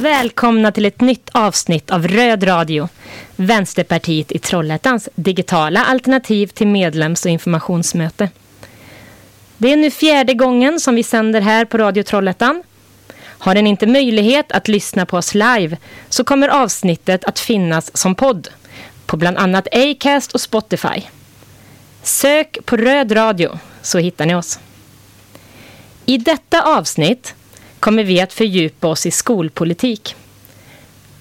Välkomna till ett nytt avsnitt av Röd Radio, Vänsterpartiet i Trollhättans digitala alternativ till medlems och informationsmöte. Det är nu fjärde gången som vi sänder här på Radio Trollhättan. Har den inte möjlighet att lyssna på oss live så kommer avsnittet att finnas som podd på bland annat Acast och Spotify. Sök på Röd Radio så hittar ni oss. I detta avsnitt kommer vi att fördjupa oss i skolpolitik.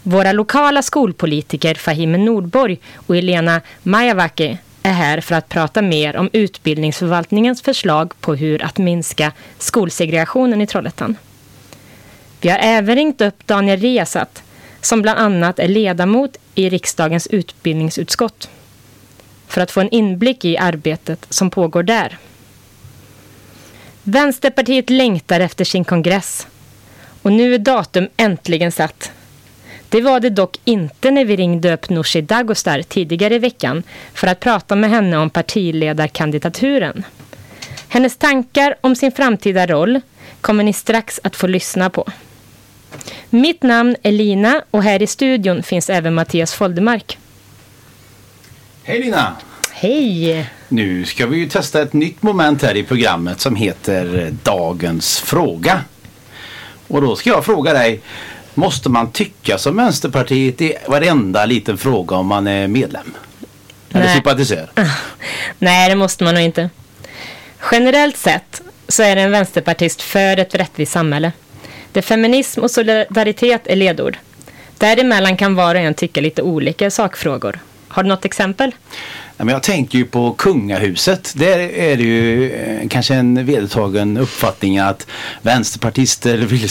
Våra lokala skolpolitiker Fahime Nordborg och Elena Majavaki är här för att prata mer om utbildningsförvaltningens förslag på hur att minska skolsegregationen i Trollhättan. Vi har även ringt upp Daniel Riasat som bland annat är ledamot i riksdagens utbildningsutskott för att få en inblick i arbetet som pågår där. Vänsterpartiet längtar efter sin kongress. Och nu är datum äntligen satt. Det var det dock inte när vi ringde upp Nooshi Dagostar tidigare i veckan för att prata med henne om partiledarkandidaturen. Hennes tankar om sin framtida roll kommer ni strax att få lyssna på. Mitt namn är Lina och här i studion finns även Mattias Foldemark. Hej Lina! Hej! Nu ska vi ju testa ett nytt moment här i programmet som heter Dagens fråga. Och då ska jag fråga dig, måste man tycka som Vänsterpartiet i varenda liten fråga om man är medlem? Eller Nej. sympatisör? Nej, det måste man nog inte. Generellt sett så är en vänsterpartist för ett rättvist samhälle. Där feminism och solidaritet är ledord. Däremellan kan var och en tycka lite olika sakfrågor. Har du något exempel? Men jag tänker ju på kungahuset. Där är det ju eh, kanske en vedertagen uppfattning att vänsterpartister vill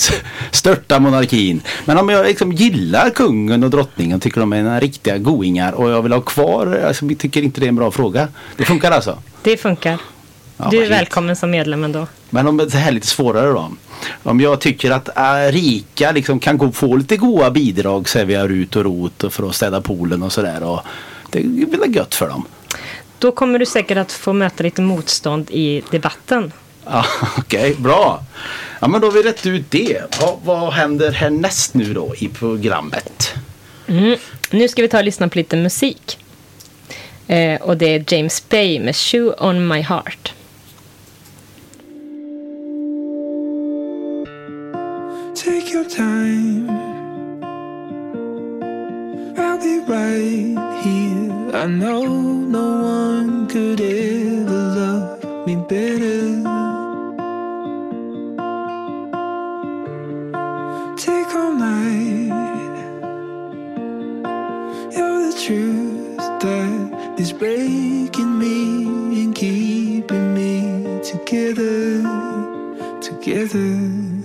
störta monarkin. Men om jag liksom gillar kungen och drottningen, tycker de är riktiga goingar och jag vill ha kvar, alltså, vi tycker inte det är en bra fråga. Det funkar alltså? Det funkar. Ja, du är välkommen som medlem ändå. Men om det här är lite svårare då. Om jag tycker att äh, rika liksom kan gå, få lite goda bidrag så är vi RUT och ROT och för att städa poolen och sådär. Och det är väl gött för dem. Då kommer du säkert att få möta lite motstånd i debatten. Ja, Okej, bra. Ja men då har vi rätt ut det. Ja, vad händer härnäst nu då i programmet? Mm. Nu ska vi ta och lyssna på lite musik. Eh, och det är James Bay med Shoe on my heart. Take your time. Be right here. I know no one could ever love me better. Take all night. You're the truth that is breaking me and keeping me together, together.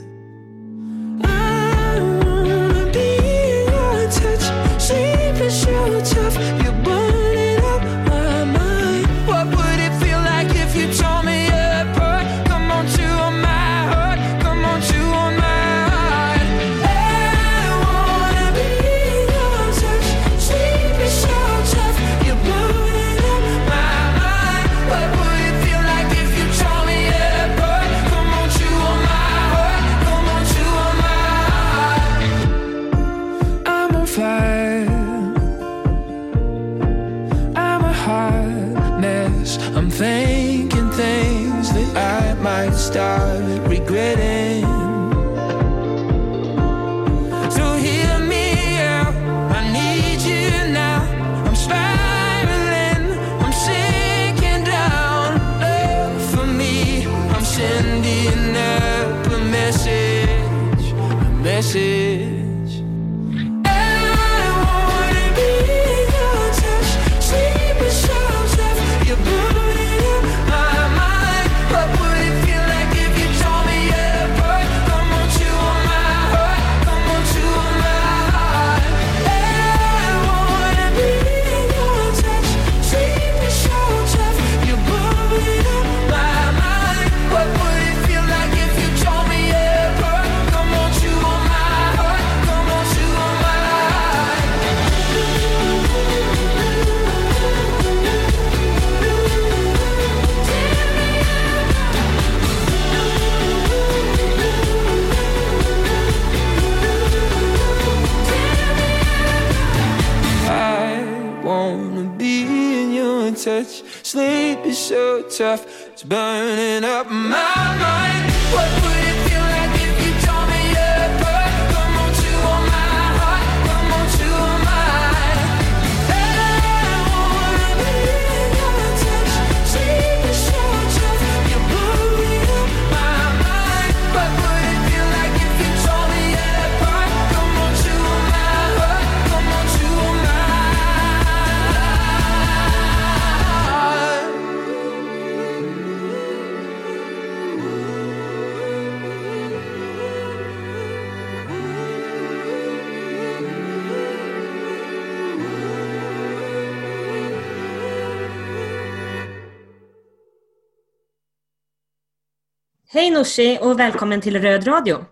Nooshi och välkommen till Röd Radio.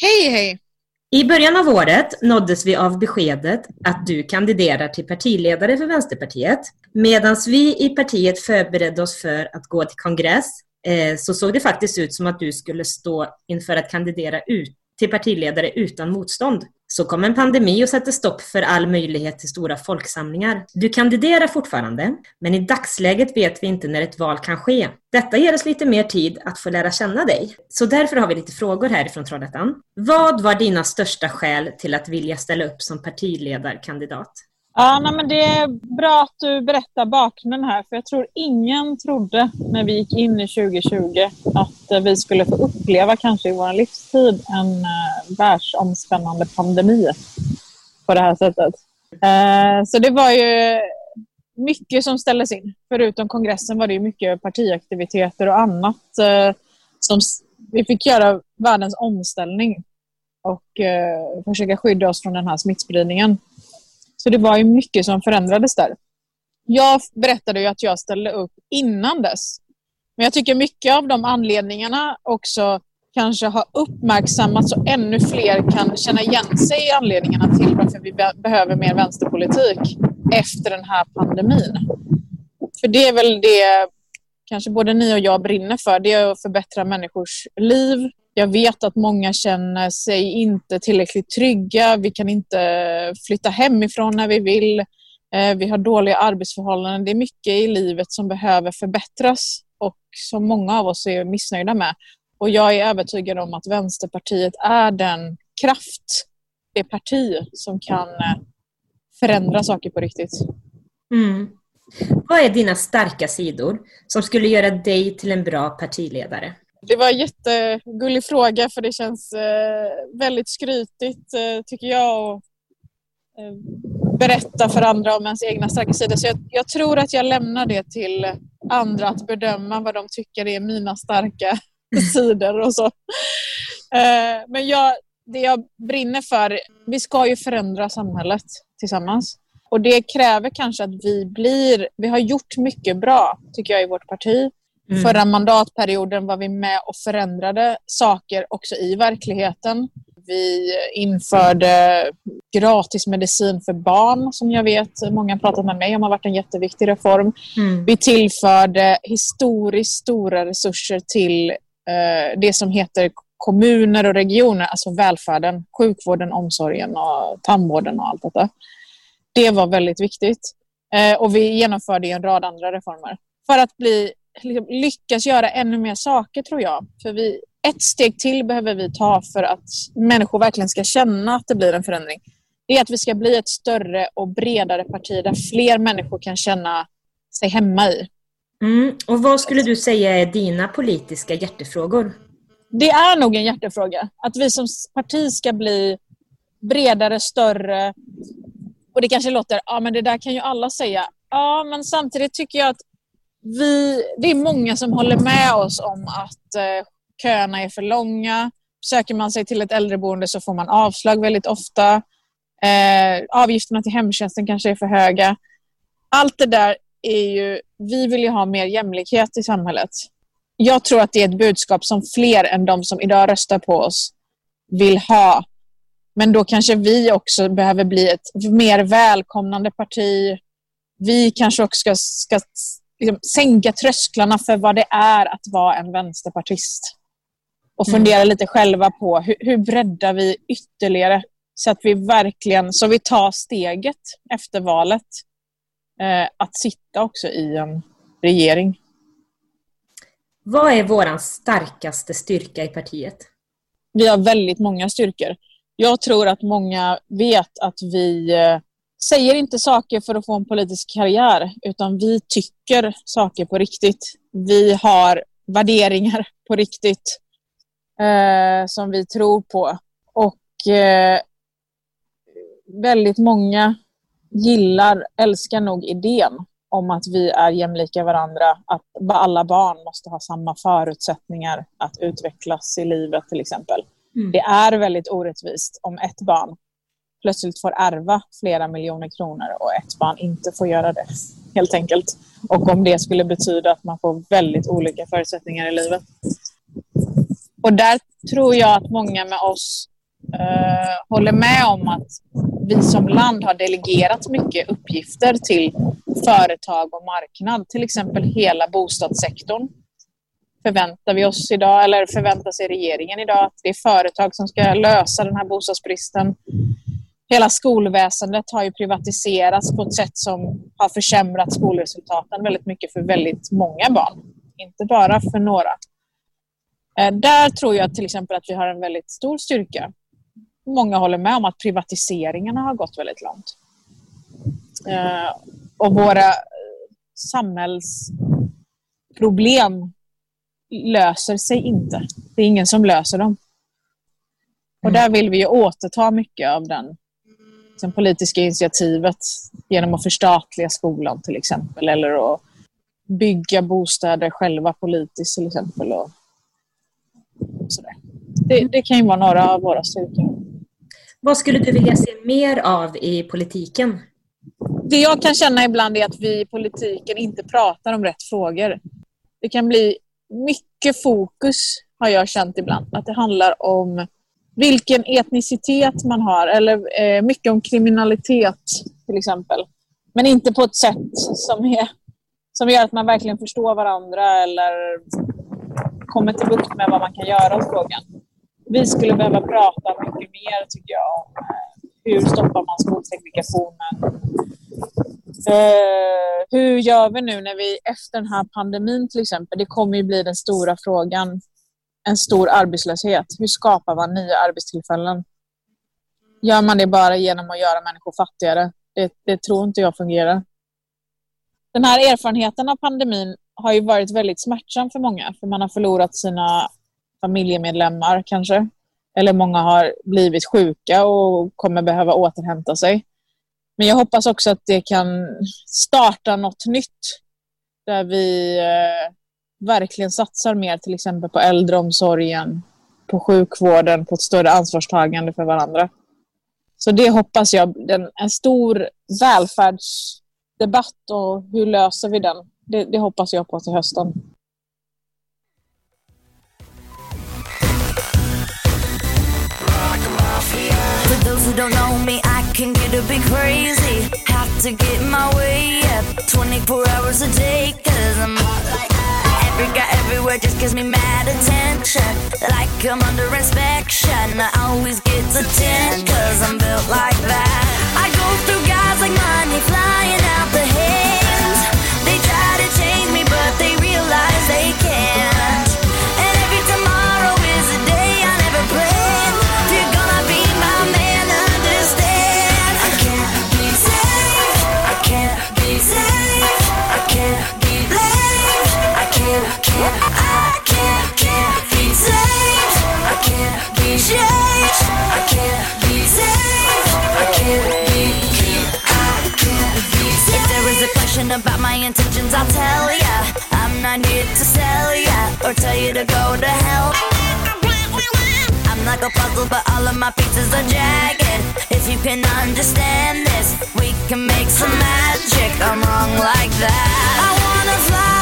Hej, hej! I början av året nåddes vi av beskedet att du kandiderar till partiledare för Vänsterpartiet. Medan vi i partiet förberedde oss för att gå till kongress eh, så såg det faktiskt ut som att du skulle stå inför att kandidera ut till partiledare utan motstånd. Så kom en pandemi och satte stopp för all möjlighet till stora folksamlingar. Du kandiderar fortfarande, men i dagsläget vet vi inte när ett val kan ske. Detta ger oss lite mer tid att få lära känna dig. Så därför har vi lite frågor härifrån Trollhättan. Vad var dina största skäl till att vilja ställa upp som partiledarkandidat? Ja, nej, men det är bra att du berättar bakgrunden här, för jag tror ingen trodde när vi gick in i 2020 att eh, vi skulle få uppleva, kanske i vår livstid, en eh, världsomspännande pandemi på det här sättet. Eh, så det var ju mycket som ställdes in. Förutom kongressen var det mycket partiaktiviteter och annat som vi fick göra världens omställning och försöka skydda oss från den här smittspridningen. Så det var ju mycket som förändrades där. Jag berättade ju att jag ställde upp innan dess. Men jag tycker mycket av de anledningarna också kanske har uppmärksammats så ännu fler kan känna igen sig i anledningarna till varför vi be- behöver mer vänsterpolitik efter den här pandemin. För det är väl det kanske både ni och jag brinner för, det är att förbättra människors liv. Jag vet att många känner sig inte tillräckligt trygga. Vi kan inte flytta hemifrån när vi vill. Eh, vi har dåliga arbetsförhållanden. Det är mycket i livet som behöver förbättras och som många av oss är missnöjda med. Och jag är övertygad om att Vänsterpartiet är den kraft, det parti som kan eh, förändra saker på riktigt. Mm. Vad är dina starka sidor som skulle göra dig till en bra partiledare? Det var en jättegullig fråga för det känns eh, väldigt skrytigt eh, tycker jag att eh, berätta för andra om ens egna starka sidor. Så jag, jag tror att jag lämnar det till andra att bedöma vad de tycker är mina starka sidor och så. Men jag, det jag brinner för, vi ska ju förändra samhället tillsammans. Och det kräver kanske att vi blir, vi har gjort mycket bra tycker jag i vårt parti. Mm. Förra mandatperioden var vi med och förändrade saker också i verkligheten. Vi införde gratis medicin för barn som jag vet många har pratat med mig om har varit en jätteviktig reform. Mm. Vi tillförde historiskt stora resurser till eh, det som heter kommuner och regioner, alltså välfärden, sjukvården, omsorgen och tandvården och allt detta. Det var väldigt viktigt. Eh, och vi genomförde en rad andra reformer. För att bli, liksom, lyckas göra ännu mer saker tror jag. För vi, ett steg till behöver vi ta för att människor verkligen ska känna att det blir en förändring. Det är att vi ska bli ett större och bredare parti där fler människor kan känna sig hemma i. Mm. Och vad skulle du säga är dina politiska hjärtefrågor? Det är nog en hjärtefråga. Att vi som parti ska bli bredare, större. Och det kanske låter, ja men det där kan ju alla säga. Ja, men samtidigt tycker jag att vi, det är många som håller med oss om att eh, köerna är för långa. Söker man sig till ett äldreboende så får man avslag väldigt ofta. Eh, avgifterna till hemtjänsten kanske är för höga. Allt det där är ju, vi vill ju ha mer jämlikhet i samhället. Jag tror att det är ett budskap som fler än de som idag röstar på oss vill ha. Men då kanske vi också behöver bli ett mer välkomnande parti. Vi kanske också ska, ska liksom, sänka trösklarna för vad det är att vara en vänsterpartist. Och fundera lite själva på hur, hur breddar vi ytterligare så att vi verkligen så vi tar steget efter valet eh, att sitta också i en regering. Vad är vår starkaste styrka i partiet? Vi har väldigt många styrkor. Jag tror att många vet att vi eh, säger inte saker för att få en politisk karriär, utan vi tycker saker på riktigt. Vi har värderingar på riktigt eh, som vi tror på. Och eh, väldigt många gillar, älskar nog idén om att vi är jämlika varandra, att alla barn måste ha samma förutsättningar att utvecklas i livet till exempel. Mm. Det är väldigt orättvist om ett barn plötsligt får ärva flera miljoner kronor och ett barn inte får göra det, helt enkelt. Och om det skulle betyda att man får väldigt olika förutsättningar i livet. Och där tror jag att många med oss eh, håller med om att vi som land har delegerat mycket uppgifter till företag och marknad. Till exempel hela bostadssektorn förväntar vi oss idag, eller förväntar sig regeringen idag, att det är företag som ska lösa den här bostadsbristen. Hela skolväsendet har ju privatiserats på ett sätt som har försämrat skolresultaten väldigt mycket för väldigt många barn. Inte bara för några. Eh, Där tror jag till exempel att vi har en väldigt stor styrka. Många håller med om att privatiseringarna har gått väldigt långt. Eh, Och våra eh, samhällsproblem löser sig inte. Det är ingen som löser dem. Och där vill vi ju återta mycket av den liksom, politiska initiativet genom att förstatliga skolan till exempel eller att bygga bostäder själva politiskt till exempel. Och sådär. Det, det kan ju vara några av våra styrkor. Vad skulle du vilja se mer av i politiken? Det jag kan känna ibland är att vi i politiken inte pratar om rätt frågor. Det kan bli mycket fokus, har jag känt ibland. Att det handlar om vilken etnicitet man har eller eh, mycket om kriminalitet till exempel. Men inte på ett sätt som, är, som gör att man verkligen förstår varandra eller kommer till bukt med vad man kan göra åt frågan. Vi skulle behöva prata mycket mer, tycker jag, om eh, hur stoppar man skolsegregationen? Eh, hur gör vi nu när vi efter den här pandemin till exempel, det kommer ju bli den stora frågan, en stor arbetslöshet. Hur skapar man nya arbetstillfällen? Gör man det bara genom att göra människor fattigare? Det, det tror inte jag fungerar. Den här erfarenheten av pandemin har ju varit väldigt smärtsam för många, för man har förlorat sina familjemedlemmar kanske. Eller många har blivit sjuka och kommer behöva återhämta sig. Men jag hoppas också att det kan starta något nytt där vi eh, verkligen satsar mer till exempel på äldreomsorgen, på sjukvården, på ett större ansvarstagande för varandra. Så det hoppas jag, den, en stor välfärdsdebatt och hur löser vi den? Det, det hoppas jag på till hösten. For those who don't know me, I can get a bit crazy. Have to get my way up 24 hours a day, cause I'm hot like that. Guy everywhere just gives me mad attention. Like I'm under inspection. I always get the 10, cause I'm built like that. I go through guys like money about my intentions, I'll tell ya. I'm not here to sell ya or tell you to go to hell. I'm like a puzzle, but all of my pieces are jagged. If you can understand this, we can make some magic. I'm wrong like that. I wanna fly,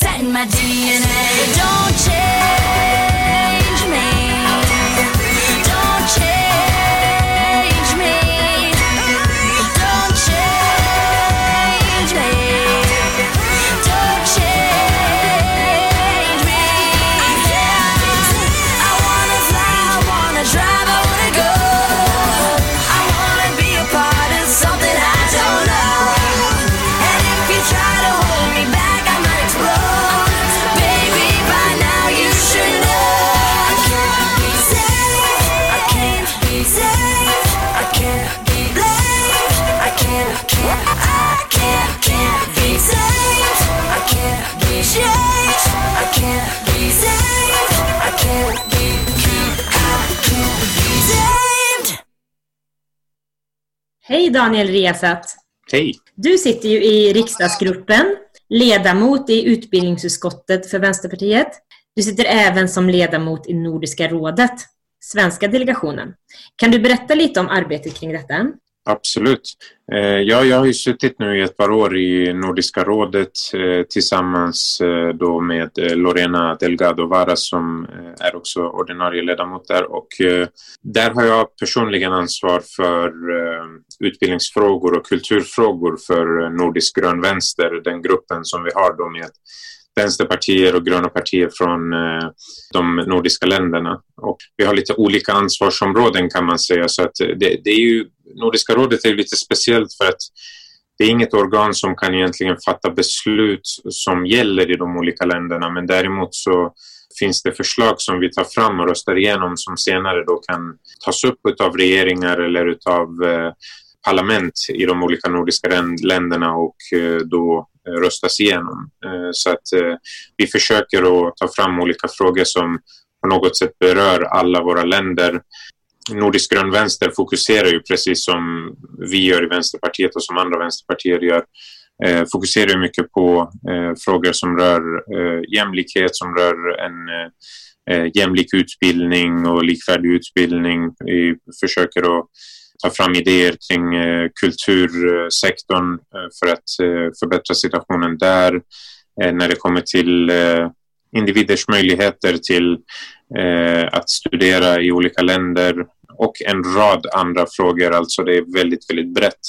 that in my DNA. Don't change Hej Daniel Riazat! Hej! Du sitter ju i riksdagsgruppen, ledamot i utbildningsutskottet för Vänsterpartiet. Du sitter även som ledamot i Nordiska rådet, svenska delegationen. Kan du berätta lite om arbetet kring detta? Absolut. Eh, ja, jag har ju suttit nu i ett par år i Nordiska rådet eh, tillsammans eh, då med Lorena Delgado Varas som är också ordinarie ledamot där och där har jag personligen ansvar för utbildningsfrågor och kulturfrågor för Nordisk grön vänster, den gruppen som vi har då med vänsterpartier och gröna partier från eh, de nordiska länderna. Och vi har lite olika ansvarsområden kan man säga. Så att det, det är ju, Nordiska rådet är lite speciellt för att det är inget organ som kan egentligen fatta beslut som gäller i de olika länderna men däremot så finns det förslag som vi tar fram och röstar igenom som senare då kan tas upp av regeringar eller utav eh, parlament i de olika nordiska länderna och eh, då Eh, röstas igenom. Eh, så att eh, vi försöker att ta fram olika frågor som på något sätt berör alla våra länder. Nordisk grön vänster fokuserar ju precis som vi gör i Vänsterpartiet och som andra vänsterpartier gör fokuserar mycket på frågor som rör jämlikhet, som rör en jämlik utbildning och likvärdig utbildning. Vi försöker att ta fram idéer kring eh, kultursektorn eh, för att eh, förbättra situationen där. När det kommer till individers möjligheter till att studera i olika länder och en rad andra frågor. Alltså det är väldigt, väldigt brett.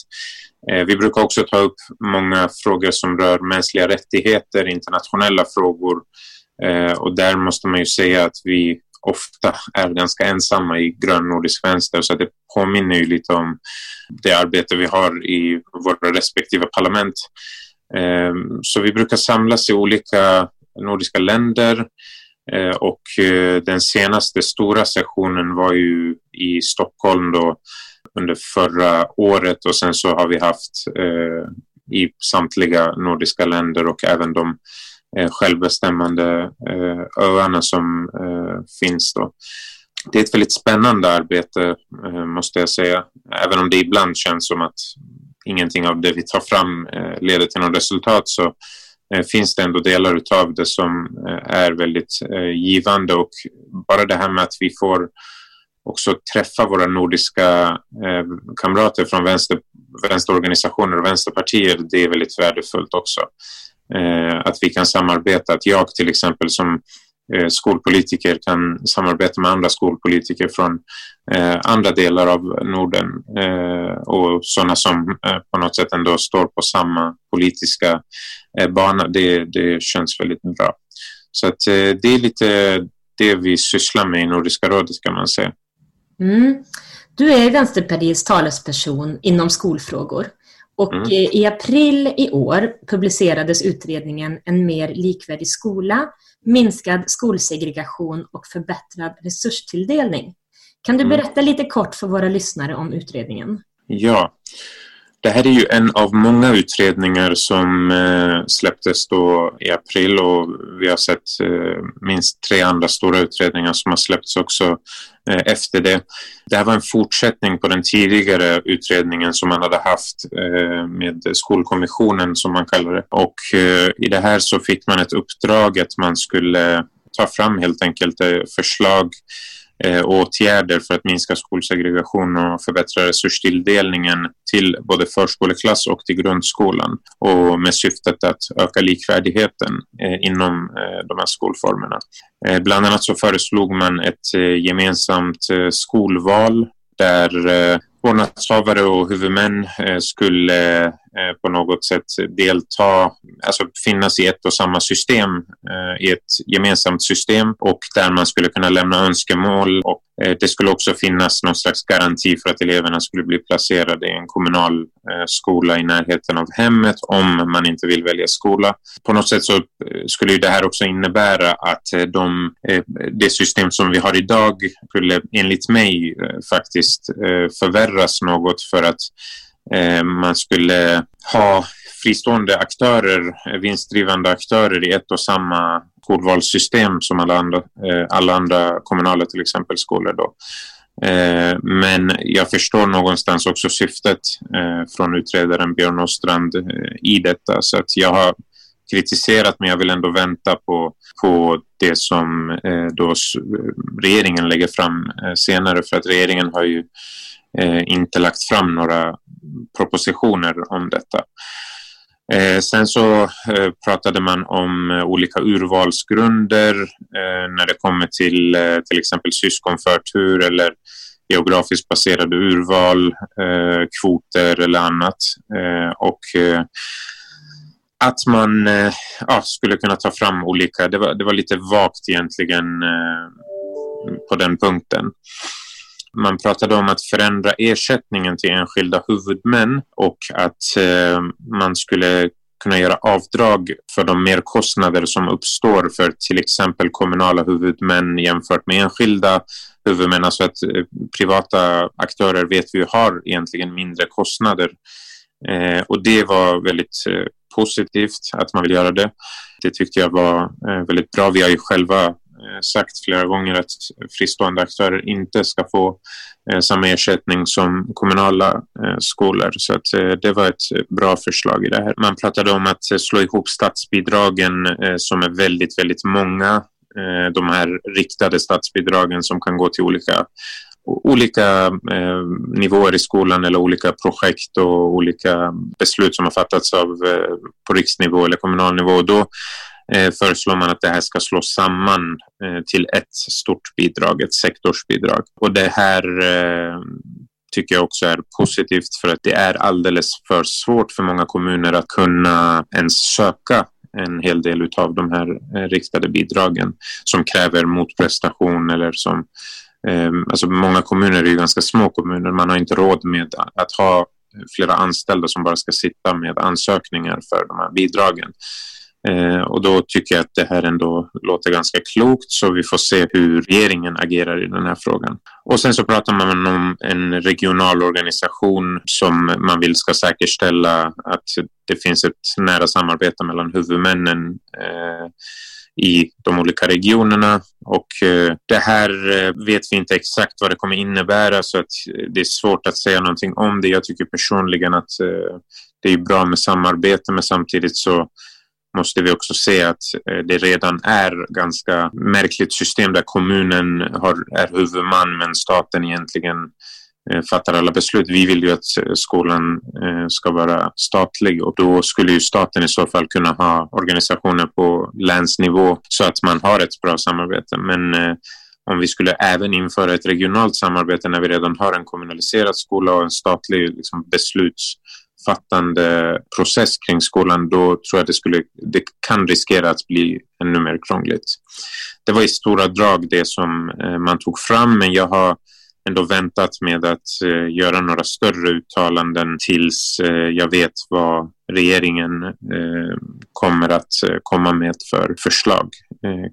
Vi brukar också ta upp många frågor som rör mänskliga rättigheter, internationella frågor och där måste man ju säga att vi ofta är ganska ensamma i grön nordisk vänster så det påminner ju lite om det arbete vi har i våra respektive parlament. Ehm, så vi brukar samlas i olika nordiska länder eh, och eh, den senaste stora sessionen var ju i Stockholm då under förra året och sen så har vi haft eh, i samtliga nordiska länder och även de eh, självbestämmande eh, öarna som eh, finns då. Det är ett väldigt spännande arbete eh, måste jag säga, även om det ibland känns som att ingenting av det vi tar fram eh, leder till något resultat så eh, finns det ändå delar utav det som eh, är väldigt eh, givande och bara det här med att vi får också träffa våra nordiska eh, kamrater från vänster, vänsterorganisationer och vänsterpartier, det är väldigt värdefullt också. Eh, att vi kan samarbeta, att jag till exempel som eh, skolpolitiker kan samarbeta med andra skolpolitiker från eh, andra delar av Norden eh, och sådana som eh, på något sätt ändå står på samma politiska eh, bana. Det, det känns väldigt bra. Så att eh, det är lite det vi sysslar med i Nordiska rådet kan man säga. Mm. Du är Vänsterpartiets talesperson inom skolfrågor. Och Mm. eh, i april i år publicerades utredningen En mer likvärdig skola, minskad skolsegregation och förbättrad resurstilldelning. Kan du Mm. berätta lite kort för våra lyssnare om utredningen? Ja, det här är ju en av många utredningar som eh, släpptes då i april och vi har sett eh, minst tre andra stora utredningar som har släppts också eh, efter det. Det här var en fortsättning på den tidigare utredningen som man hade haft eh, med Skolkommissionen som man kallar det. Och eh, i det här så fick man ett uppdrag att man skulle ta fram helt enkelt eh, förslag eh, åtgärder för att minska skolsegregation och förbättra resurstilldelningen till både förskoleklass och till grundskolan och med syftet att öka likvärdigheten eh, inom eh, de här skolformerna. Eh, bland annat så föreslog man ett eh, gemensamt eh, skolval där eh, vårdnadshavare och huvudmän eh, skulle eh, Eh, på något sätt delta, alltså finnas i ett och samma system, eh, i ett gemensamt system och där man skulle kunna lämna önskemål och eh, det skulle också finnas någon slags garanti för att eleverna skulle bli placerade i en kommunal eh, skola i närheten av hemmet om man inte vill välja skola. På något sätt så eh, skulle ju det här också innebära att eh, de, eh, det system som vi har idag skulle enligt mig eh, faktiskt eh, förvärras något för att Eh, man skulle ha fristående aktörer, eh, vinstdrivande aktörer i ett och samma skolvalssystem som alla andra, eh, alla andra kommunala till exempel skolor. Då. Men jag förstår någonstans också syftet från utredaren Björn Åstrand i detta. Så att jag har kritiserat men jag vill ändå vänta på, på det som då regeringen lägger fram senare för att regeringen har ju Eh, inte lagt fram några propositioner om detta. Eh, sen så eh, pratade man om eh, olika urvalsgrunder eh, när det kommer till eh, till exempel syskonförtur eller geografiskt baserade urval, eh, kvoter eller annat. Eh, och eh, att man eh, ja, skulle kunna ta fram olika, det var, det var lite vagt egentligen eh, på den punkten. Man pratade om att förändra ersättningen till enskilda huvudmän och att eh, man skulle kunna göra avdrag för de merkostnader som uppstår för till exempel kommunala huvudmän jämfört med enskilda huvudmän. Alltså att eh, privata aktörer vet vi har egentligen mindre kostnader. Eh, och det var väldigt eh, positivt att man vill göra det. Det tyckte jag var eh, väldigt bra. Vi har ju själva Eh, sagt flera gånger att fristående aktörer inte ska få eh, samma ersättning som kommunala eh, skolor. Så att, det var ett bra förslag i det här. Man pratade om att slå ihop statsbidragen som är väldigt, väldigt många. De här riktade statsbidragen som kan gå till olika olika eh, nivåer i skolan eller olika projekt och olika beslut som har fattats av eh, på riksnivå eller kommunal nivå. Då Eh, föreslår man att det här ska slås samman eh, till ett stort bidrag, ett sektorsbidrag. Och det här eh, tycker jag också är positivt för att det är alldeles för svårt för många kommuner att kunna ens söka en hel del av de här eh, riktade bidragen som kräver motprestation eller som eh, alltså många kommuner är ju ganska små kommuner. Man har inte råd med att ha flera anställda som bara ska sitta med ansökningar för de här bidragen. Eh, och då tycker jag att det här ändå låter ganska klokt så vi får se hur regeringen agerar i den här frågan. Och sen så pratar man om en regional organisation som man vill ska säkerställa att det finns ett nära samarbete mellan huvudmännen eh, i de olika regionerna och eh, det här eh, vet vi inte exakt vad det kommer innebära så att eh, det är svårt att säga någonting om det. Jag tycker personligen att eh, det är bra med samarbete men samtidigt så måste vi också se att eh, det redan är ganska märkligt system där kommunen har, är huvudman men staten egentligen eh, fattar alla beslut. Vi vill ju att eh, skolan ska vara statlig och då skulle ju staten i så fall kunna ha organisationer på länsnivå så att man har ett bra samarbete. Men om vi skulle även införa ett regionalt samarbete när vi redan har en kommunaliserad skola och en statlig liksom, fattande process kring skolan, då tror jag det, skulle, det kan riskera att bli ännu mer krångligt. Det var i stora drag det som eh, man tog fram, men jag har ändå väntat med att eh, göra några större uttalanden tills eh, jag vet vad regeringen kommer att komma med för förslag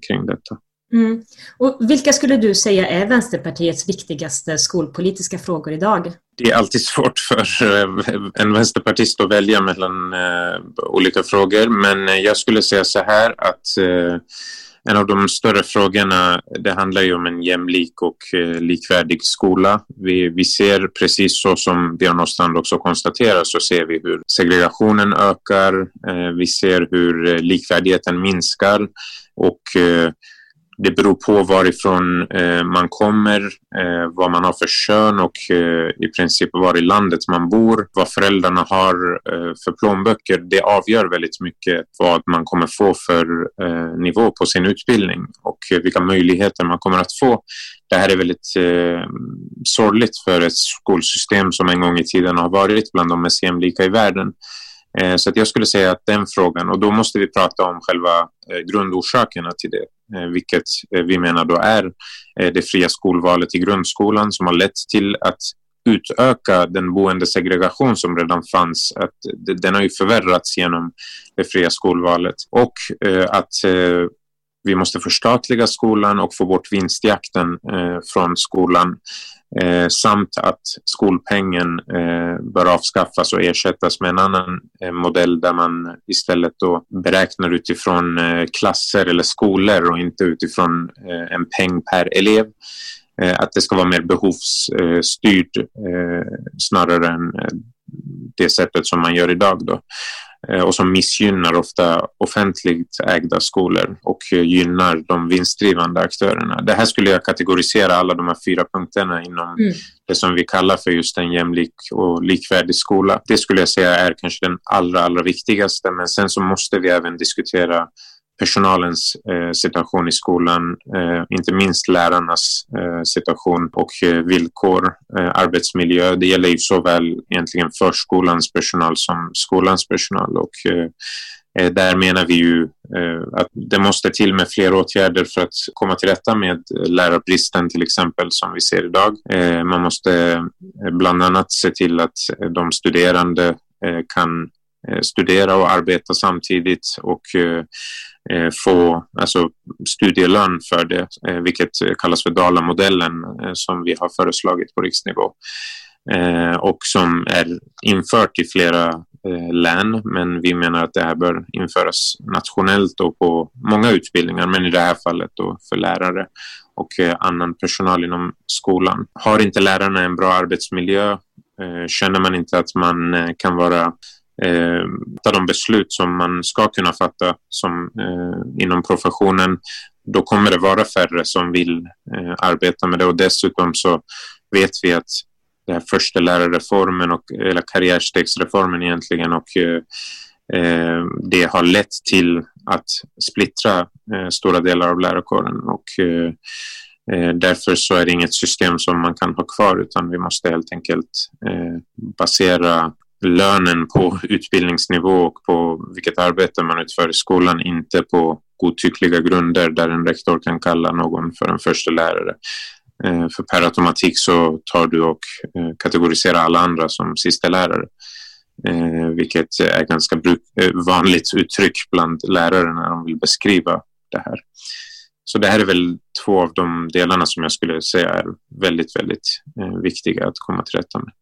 kring detta. Mm. Och vilka skulle du säga är Vänsterpartiets viktigaste skolpolitiska frågor idag? Det är alltid svårt för eh, en vänsterpartist att välja mellan eh, olika frågor, men eh, jag skulle säga så här att en av de större frågorna, det handlar ju om en jämlik och likvärdig skola. Vi, vi ser precis så som Björn Åstrand också konstaterar så ser vi hur segregationen ökar. Vi ser hur likvärdigheten minskar och det beror på varifrån eh, man kommer, eh, vad man har för kön och eh, i princip var i landet man bor, vad föräldrarna har eh, för plånböcker. Det avgör väldigt mycket vad man kommer få för eh, nivå på sin utbildning och eh, vilka möjligheter man kommer att få. Det här är väldigt eh, sorgligt för ett skolsystem som en gång i tiden har varit bland de mest jämlika i världen. Eh, så att jag skulle säga att den frågan, och då måste vi prata om själva eh, grundorsakerna till det, Eh, vilket eh, vi menar då är eh, det fria skolvalet i grundskolan som har lett till att utöka den boendesegregation som redan fanns. Att den har ju förvärrats genom det fria skolvalet och att vi måste förstatliga skolan och få bort vinstjakten från skolan eh, samt att skolpengen eh, bör avskaffas och ersättas med en annan eh, modell där man istället då beräknar utifrån eh, klasser eller skolor och inte utifrån eh, en peng per elev. Eh, att det ska vara mer behovsstyrd eh, snarare än eh, det sättet som man gör idag då och som missgynnar ofta offentligt ägda skolor och eh, gynnar de vinstdrivande aktörerna. Det här skulle jag kategorisera alla de här fyra punkterna inom Mm. det som vi kallar för just en jämlik och likvärdig skola. Det skulle jag säga är kanske den allra, allra viktigaste, men sen så måste vi även diskutera personalens eh, situation i skolan, eh, inte minst lärarnas eh, situation och eh, villkor, eh, arbetsmiljö. Det gäller ju såväl egentligen förskolans personal som skolans personal och eh, eh där menar vi ju eh, att det måste till med fler åtgärder för att komma till rätta med lärarbristen till exempel som vi ser idag. Eh, man måste bland annat se till att de studerande kan studera och arbeta samtidigt och Eh, få alltså, studielön för det, eh, vilket eh, kallas för Dalamodellen eh, som vi har föreslagit på riksnivå eh, och som är infört i flera eh, län, men vi menar att det här bör införas nationellt och på många utbildningar, men i det här fallet då för lärare och eh, annan personal inom skolan. Har inte lärarna en bra arbetsmiljö, känner man inte att man kan vara eh, de beslut som man ska kunna fatta som, eh, inom professionen, då kommer det vara färre som vill eh, arbeta med det. Och dessutom så vet vi att den här första lärarreformen och eller karriärstegsreformen egentligen och eh, eh, det har lett till att splittra eh, stora delar av lärarkåren. Och eh, eh, därför så är det inget system som man kan ha kvar utan vi måste helt enkelt eh, basera lönen på utbildningsnivå och på vilket arbete man utför i skolan, inte på godtyckliga grunder där en rektor kan kalla någon för en första lärare. Eh, för per automatik så tar du och eh, kategoriserar alla andra som sista lärare. Eh, vilket är ganska vanligt uttryck bland lärare när de vill beskriva det här. Så det här är väl två av de delarna som jag skulle säga är väldigt, väldigt viktiga att komma till rätta med.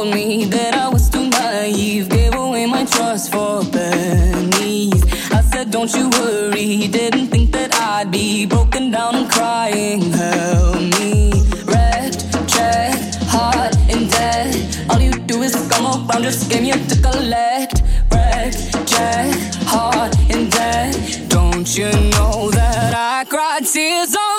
Told me that I was too naive. Gave away my trust for pennies. I said, Don't you worry. Didn't think that I'd be broken down and crying. Help me. Wrecked, check, heart in debt. All you do is come around, just game you to collect. Wrecked, check, heart in debt. Don't you know that I cried tears of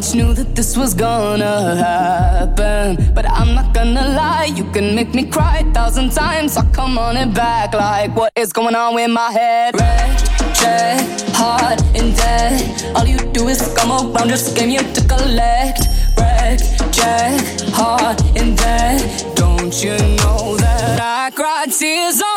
too much. Knew that this was gonna happen. But I'm not gonna lie. You can make me cry a thousand times. I'll come on it back like what is going on with my head? Red, check, heart in debt. All you do is come around. Just game you to collect. Red, check, heart in debt. Don't you know that I cried tears of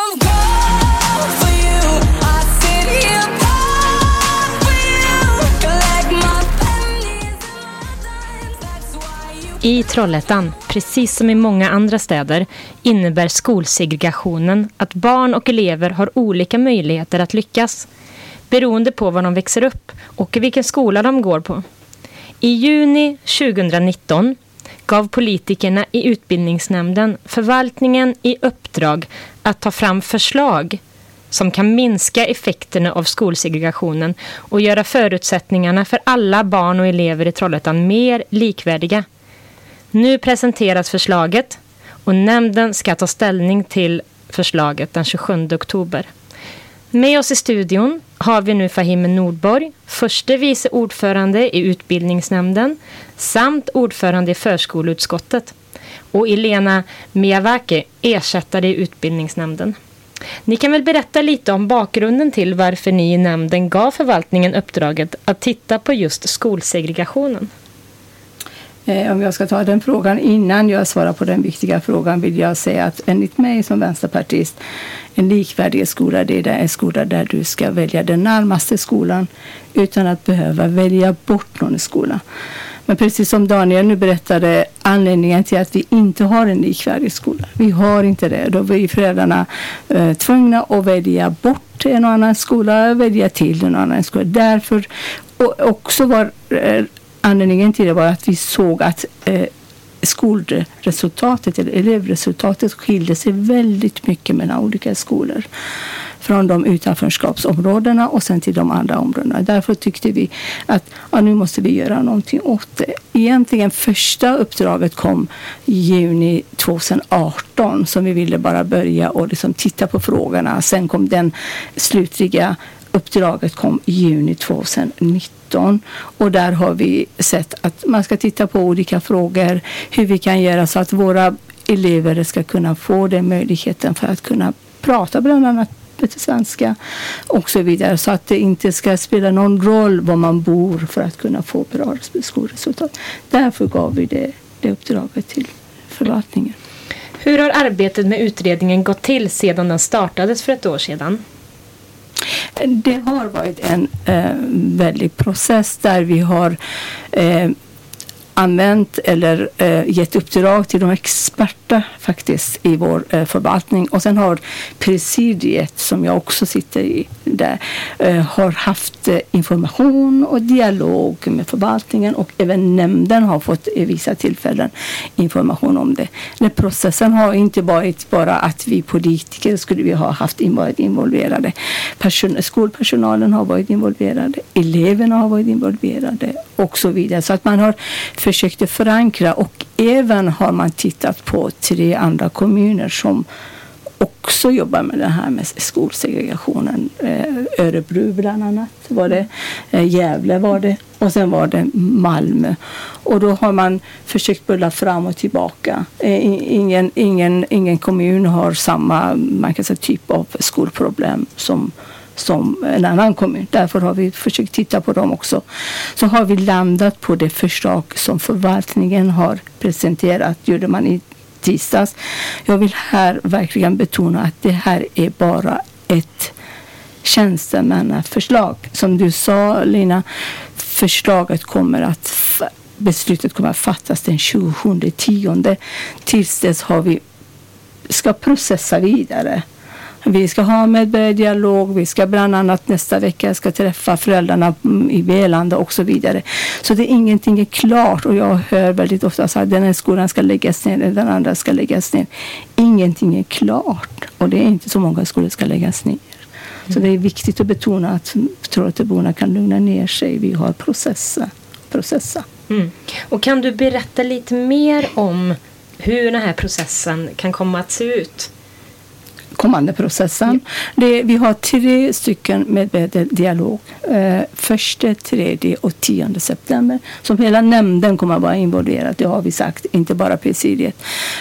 I Trollhättan, precis som i många andra städer, innebär skolsegregationen att barn och elever har olika möjligheter att lyckas beroende på var de växer upp och i vilken skola de går på. I juni 2019 gav politikerna i utbildningsnämnden förvaltningen i uppdrag att ta fram förslag som kan minska effekterna av skolsegregationen och göra förutsättningarna för alla barn och elever i Trollhättan mer likvärdiga. Nu presenteras förslaget och nämnden ska ta ställning till förslaget den 27 oktober. Med oss i studion har vi nu Fahime Nordborg, förste vice ordförande i utbildningsnämnden samt ordförande i förskoleutskottet och Elena Miavaki, ersättare i utbildningsnämnden. Ni kan väl berätta lite om bakgrunden till varför ni i nämnden gav förvaltningen uppdraget att titta på just skolsegregationen? Eh, om jag ska ta den frågan innan jag svarar på den viktiga frågan vill jag säga att enligt mig som vänsterpartist en likvärdig skola det är en skola där du ska välja den närmaste skolan utan att behöva välja bort någon skola. Men precis som Daniel nu berättade anledningen till att vi inte har en likvärdig skola. Vi har inte det. Då blir föräldrarna eh, tvungna att välja bort en och annan skola välja till en annan skola. Därför och också var eh, anledningen till det var att vi såg att eh, skolresultatet eller elevresultatet skilde sig väldigt mycket mellan olika skolor. Från de utanförskapsområdena och sen till de andra områdena. Därför tyckte vi att ja, nu måste vi göra någonting åt det. Egentligen första uppdraget kom i juni 2018 som vi ville bara börja och liksom titta på frågorna. Sen kom den slutliga uppdraget kom i juni 2019 och där har vi sett att man ska titta på olika frågor, hur vi kan göra så att våra elever ska kunna få den möjligheten för att kunna prata bland annat lite svenska och så vidare så att det inte ska spela någon roll var man bor för att kunna få bra skolresultat. Därför gav vi det, det uppdraget till förvaltningen. Hur har arbetet med utredningen gått till sedan den startades för ett år sedan? Det har varit en eh, väldig process där vi har eh, använt eller eh, gett uppdrag till de experter faktiskt i vår eh, förvaltning. Och sen har presidiet, som jag också sitter i där, eh, har haft eh, information och dialog med förvaltningen och även nämnden har fått i vissa tillfällen information om det. Den processen har inte varit bara att vi politiker skulle vi ha haft varit involverade. Person, skolpersonalen har varit involverade, eleverna har varit involverade och så vidare. Så att man har försökt att förankra och även har man tittat på tre andra kommuner som också jobbar med det här med skolsegregationen. Eh, Örebro bland annat var det, eh, Gävle var det och sen var det Malmö. Och då har man försökt bulla fram och tillbaka. Eh, ingen, ingen, ingen kommun har samma man kan säga, typ av skolproblem som som en annan kommun. Därför har vi försökt titta på dem också. Så har vi landat på det förslag som förvaltningen har presenterat, gjorde man i tisdags. Jag vill här verkligen betona att det här är bara ett tjänstemannaförslag. Som du sa Lina, förslaget kommer att beslutet kommer att fattas den 27 tionde. Tills dess har vi ska processa vidare. Vi ska ha medborgardialog, vi ska bland annat nästa vecka ska träffa föräldrarna i Velanda och så vidare. Så det är ingenting är klart och jag hör väldigt ofta att den här skolan ska läggas ner, den andra ska läggas ner. Ingenting är klart och det är inte så många skolor ska läggas ner. Så det är viktigt att betona att Trollhätteborna kan lugna ner sig. Vi har processa. processa. Mm. Och kan du berätta lite mer om hur den här processen kan komma att se ut? Kommande processen. Det, vi har tre stycken med dialog. Eh, första, tredje och tionde september. Som hela nämnden kommer att vara involverad. Det har vi sagt, inte bara presidiet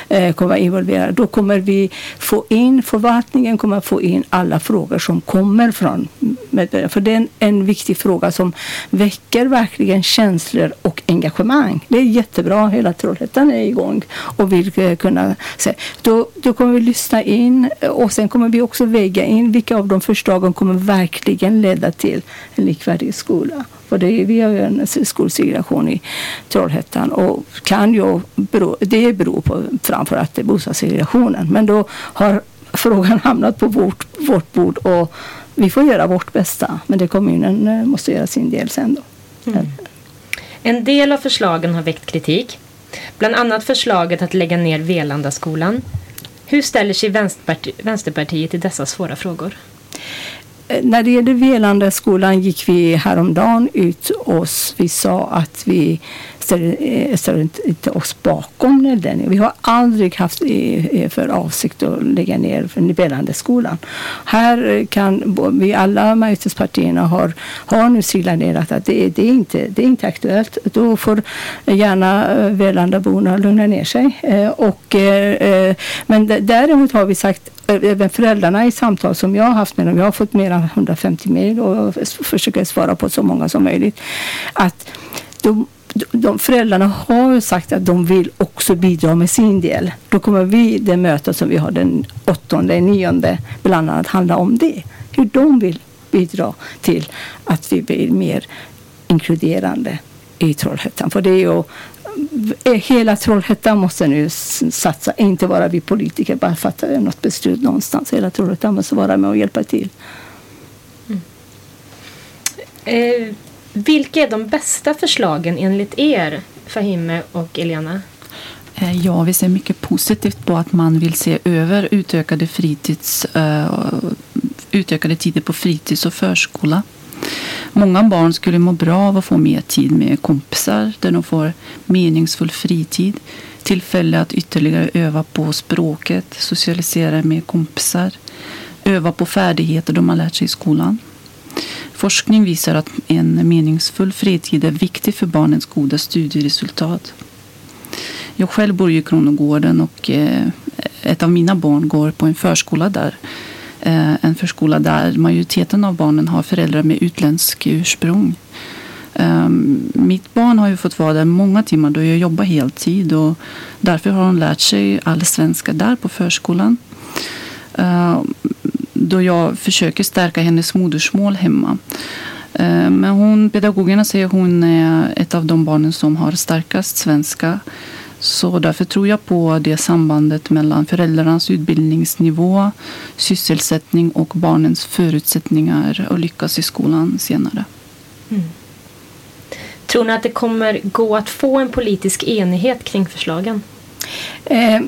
eh, kommer att vara involverad. Då kommer vi få in, förvaltningen kommer att få in alla frågor som kommer från medborgarna. För det är en, en viktig fråga som väcker verkligen känslor och engagemang. Det är jättebra. Hela Trollhättan är igång och vill eh, kunna säga. Då, då kommer vi lyssna in och sen kommer vi också väga in vilka av de förslagen kommer verkligen leda till en likvärdig skola. För det, vi har ju en skolsegregation i Trollhättan och kan ju bero, det beror på framförallt det bostadssegregationen. Men då har frågan hamnat på vårt, vårt bord och vi får göra vårt bästa. Men det kommunen eh, måste göra sin del sen då. En del av förslagen har väckt kritik. Bland annat förslaget att lägga ner Velandaskolan. Hur ställer sig Vänsterparti- Vänsterpartiet till dessa svåra frågor? Eh, när det gäller Velandaskolan gick vi häromdagen ut och vi sa att vi ställer, eh, inte- oss bakom den. Vi har aldrig haft eh, eh, för avsikt att lägga ner för Velandaskolan. Här kan vi alla majoritetspartierna har, har nu signalerat att det, är- det, är inte, det är inte aktuellt. Då får gärna Velandaborna lugna ner sig. Och, men däremot har vi sagt även föräldrarna i samtal som jag har haft med dem, jag har fått mer än 150 mejl och försöker svara på så många som möjligt, att de, de föräldrarna har sagt att de vill också bidra med sin del. Då kommer vi, det möte som vi har den 8 nionde, bland annat handla om det. Hur de vill bidra till att vi blir mer inkluderande i Trollhättan. För det är ju eh, hela Trollhättan måste nu satsa, inte bara vi politiker bara fattar något beslut någonstans. Hela Trollhättan måste vara med och hjälpa till. Mm. Eh, vilka är de bästa förslagen enligt er, Fahime och Elena? Eh, ja, vi ser mycket positivt på att man vill se över utökade, fritids, eh, utökade tider på fritids och förskola. Många barn skulle må bra av att få mer tid med kompisar där de får meningsfull fritid, tillfälle att ytterligare öva på språket, socialisera med kompisar, öva på färdigheter de har lärt sig i skolan. Forskning visar att en meningsfull fritid är viktig för barnens goda studieresultat. Jag själv bor ju i Kronogården och eh, ett av mina barn går på en förskola där. Eh, en förskola där majoriteten av barnen har föräldrar med utländsk ursprung. Ehm, mitt barn har ju fått vara där många timmar då jag jobbar heltid och därför har hon lärt sig all svenska där på förskolan. Ehm, då jag försöker stärka hennes modersmål hemma. Eh, Men hon, pedagogerna säger att hon är ett av de barnen som har starkast svenska. Så därför tror jag på det sambandet mellan föräldrarnas utbildningsnivå, sysselsättning och barnens förutsättningar att lyckas i skolan senare. Tror ni att det kommer gå att få en politisk enighet kring förslagen? Eh,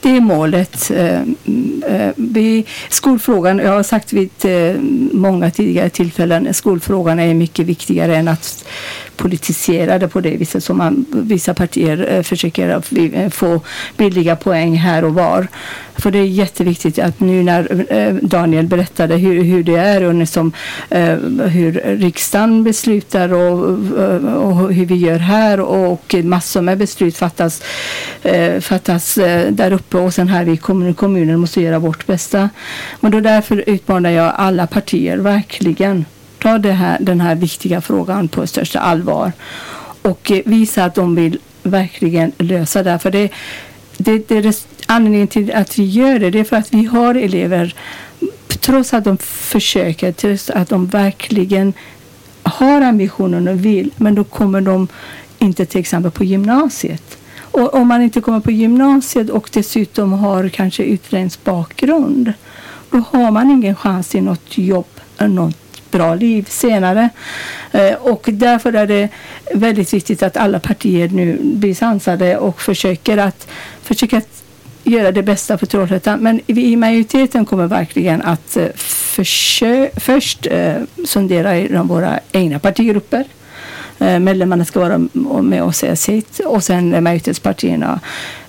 det är målet. Eh, eh, vi, skolfrågan, jag har sagt vid eh, många tidigare tillfällen, skolfrågan är mycket viktigare än att politiserade på det viset som man, vissa partier eh, försöker eh, få billiga poäng här och var. För det är jätteviktigt att nu när eh, Daniel berättade hur, hur det är och liksom, eh, hur riksdagen beslutar och, eh, och hur vi gör här och massor med beslut fattas, eh, fattas eh, där uppe och sen här i kommunen, kommunen måste göra vårt bästa. Men då därför utmanar jag alla partier verkligen ta det här, den här viktiga frågan på största allvar och eh, visa att de vill verkligen lösa det. För det, det, det är anledningen till att vi gör det, det är för att vi har elever, trots att de försöker, trots att de verkligen har ambitionen och vill, men då kommer de inte till exempel på gymnasiet. Och om man inte kommer på gymnasiet och dessutom har kanske utländsk bakgrund, då har man ingen chans till något jobb, något bra liv senare. Eh, och därför är det väldigt viktigt att alla partier nu blir sansade och försöker att, försöker att göra det bästa för Trollhättan. Men vi i majoriteten kommer verkligen att eh, försö- först eh, sondera i de- våra egna partigrupper. Eh, Medlemmarna ska vara med och säga sitt och sen majoritetspartierna.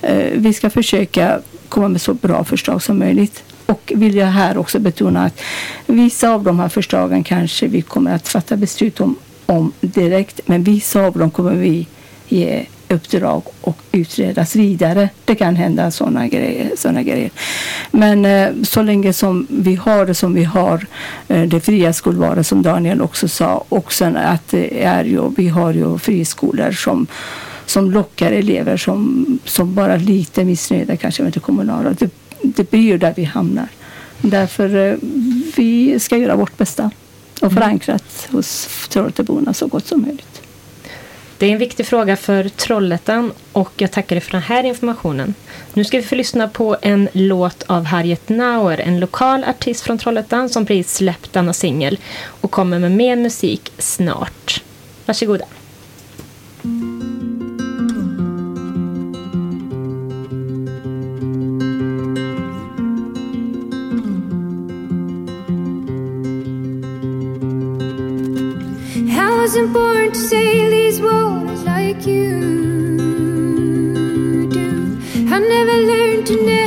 Eh, Vi ska försöka komma med så bra förslag som möjligt. Och vill jag här också betona att vissa av de här förslagen kanske vi kommer att fatta beslut om, om direkt, men vissa av dem kommer vi ge uppdrag och utredas vidare. Det kan hända sådana grejer. Såna grejer. Men eh, så länge som vi har det som vi har, eh, det fria skolvalet som Daniel också sa, och sen att det är ju, vi har ju friskolor som som lockar elever som, som bara lite missnöjda kanske med det kommunala. Det, det blir ju där vi hamnar. Därför eh, vi ska göra vårt bästa och förankrat hos Trollhätteborna så gott som möjligt. Det är en viktig fråga för Trollhättan och jag tackar dig för den här informationen. Nu ska vi få lyssna på en låt av Harriet Nauer, en lokal artist från Trollhättan som precis släppt denna singel och kommer med mer musik snart. Varsågoda. I wasn't born to sail these waters like you do. I never learned to navigate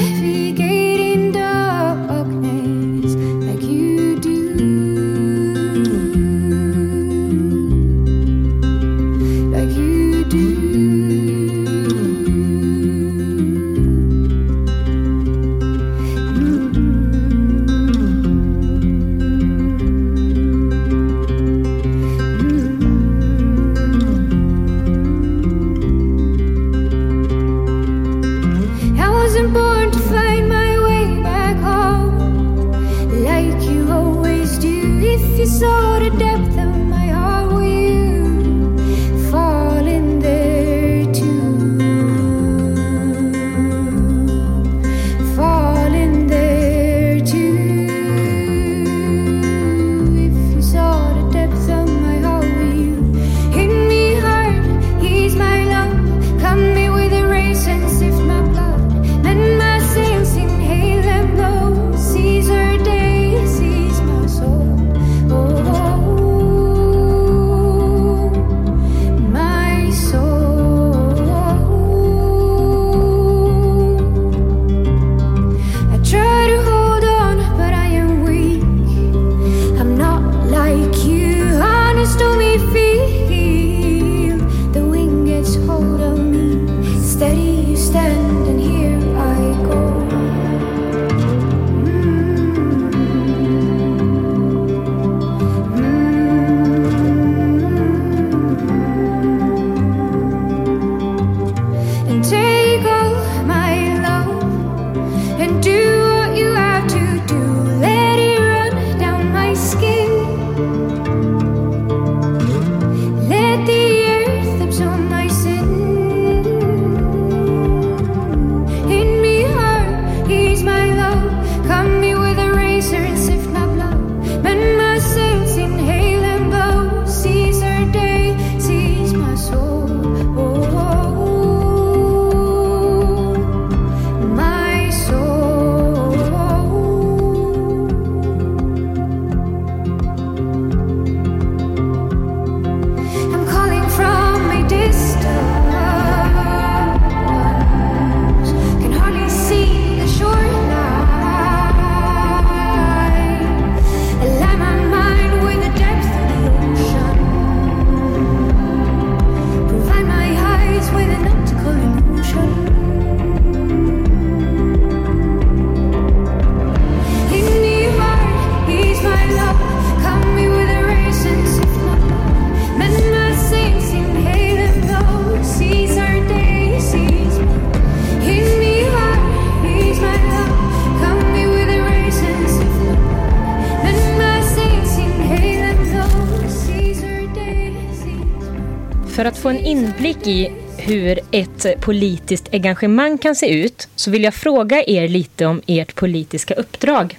För att få en inblick i hur ett politiskt engagemang kan se ut så vill jag fråga er lite om ert politiska uppdrag.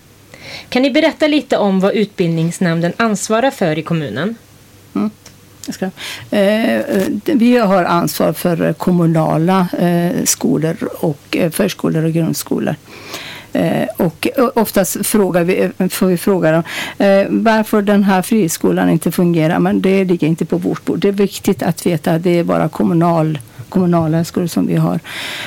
Kan ni berätta lite om vad utbildningsnämnden ansvarar för i kommunen? Mm. Jag ska. Eh, eh, vi har ansvar för kommunala eh, skolor och eh, förskolor och grundskolor. Eh, och oftast frågar vi, eh, får vi fråga dem eh, varför den här friskolan inte fungerar. Men det ligger inte på vårt bord. Det är viktigt att veta att det är bara kommunal kommunala skolor som vi har.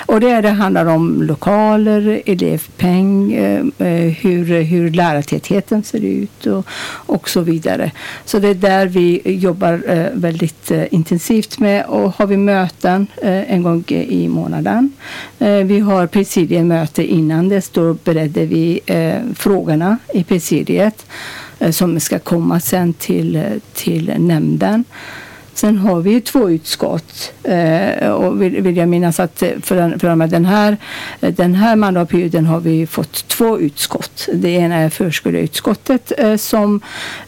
Och det, det handlar om lokaler, elevpeng, eh, eh, hur, hur lärartätheten ser ut och, och så vidare. Så det är där vi jobbar eh, väldigt intensivt med och har vi möten en gång i månaden. Vi har presidiemöte innan dess. Då beredde vi frågorna i presidiet som ska komma sen till, till nämnden. Sen har vi ju två utskott eh, och vill, vill jag minnas att för, den, för den, här, den här mandatperioden har vi fått två utskott. Det ena är förskoleutskottet eh, som,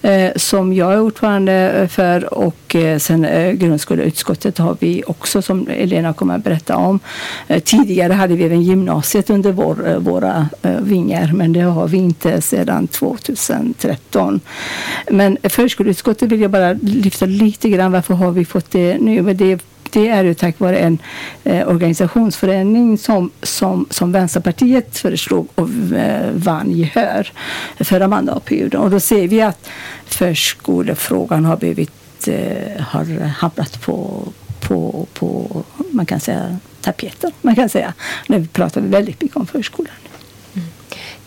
eh, som jag är ordförande för och eh, sen eh, grundskoleutskottet har vi också som Elena kommer att berätta om. Eh, tidigare hade vi även gymnasiet under vår, eh, våra eh, vingar men det har vi inte sedan 2013. Men förskoleutskottet vill jag bara lyfta lite grann. Varför har vi fått det nu? Men det, det är ju tack vare en eh, organisationsförändring som, som, som Vänsterpartiet föreslog och eh, vann gehör förra mandatperioden. Och då ser vi att förskolefrågan har blivit eh, har hamnat på, på, på man kan säga tapeten. Man kan säga. Nu pratar vi väldigt mycket om förskolan. Mm.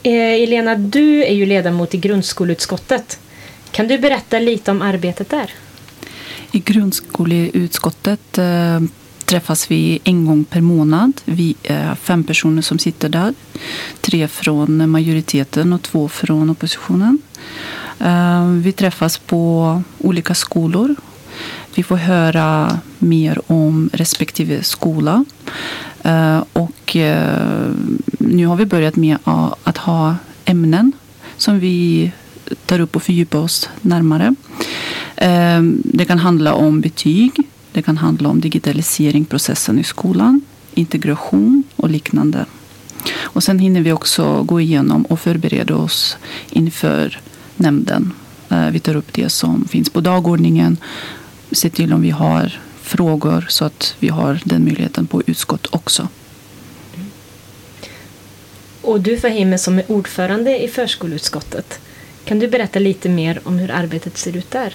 Eh, Elena, du är ju ledamot i grundskoleutskottet. Kan du berätta lite om arbetet där? I grundskoleutskottet eh, träffas vi en gång per månad. Vi är fem personer som sitter där. Tre från majoriteten och två från oppositionen. Eh, vi träffas på olika skolor. Vi får höra mer om respektive skola. Eh, och eh, nu har vi börjat med att ha ämnen som vi tar upp och fördjupar oss närmare. Ehm, det kan handla om betyg. Det kan handla om digitaliseringsprocessen i skolan, integration och liknande. Och sen hinner vi också gå igenom och förbereda oss inför nämnden. Eh, vi tar upp det som finns på dagordningen, ser till om vi har frågor så att vi har den möjligheten på utskott också. Och du Fahime som är ordförande i förskoleutskottet. Kan du berätta lite mer om hur arbetet ser ut där?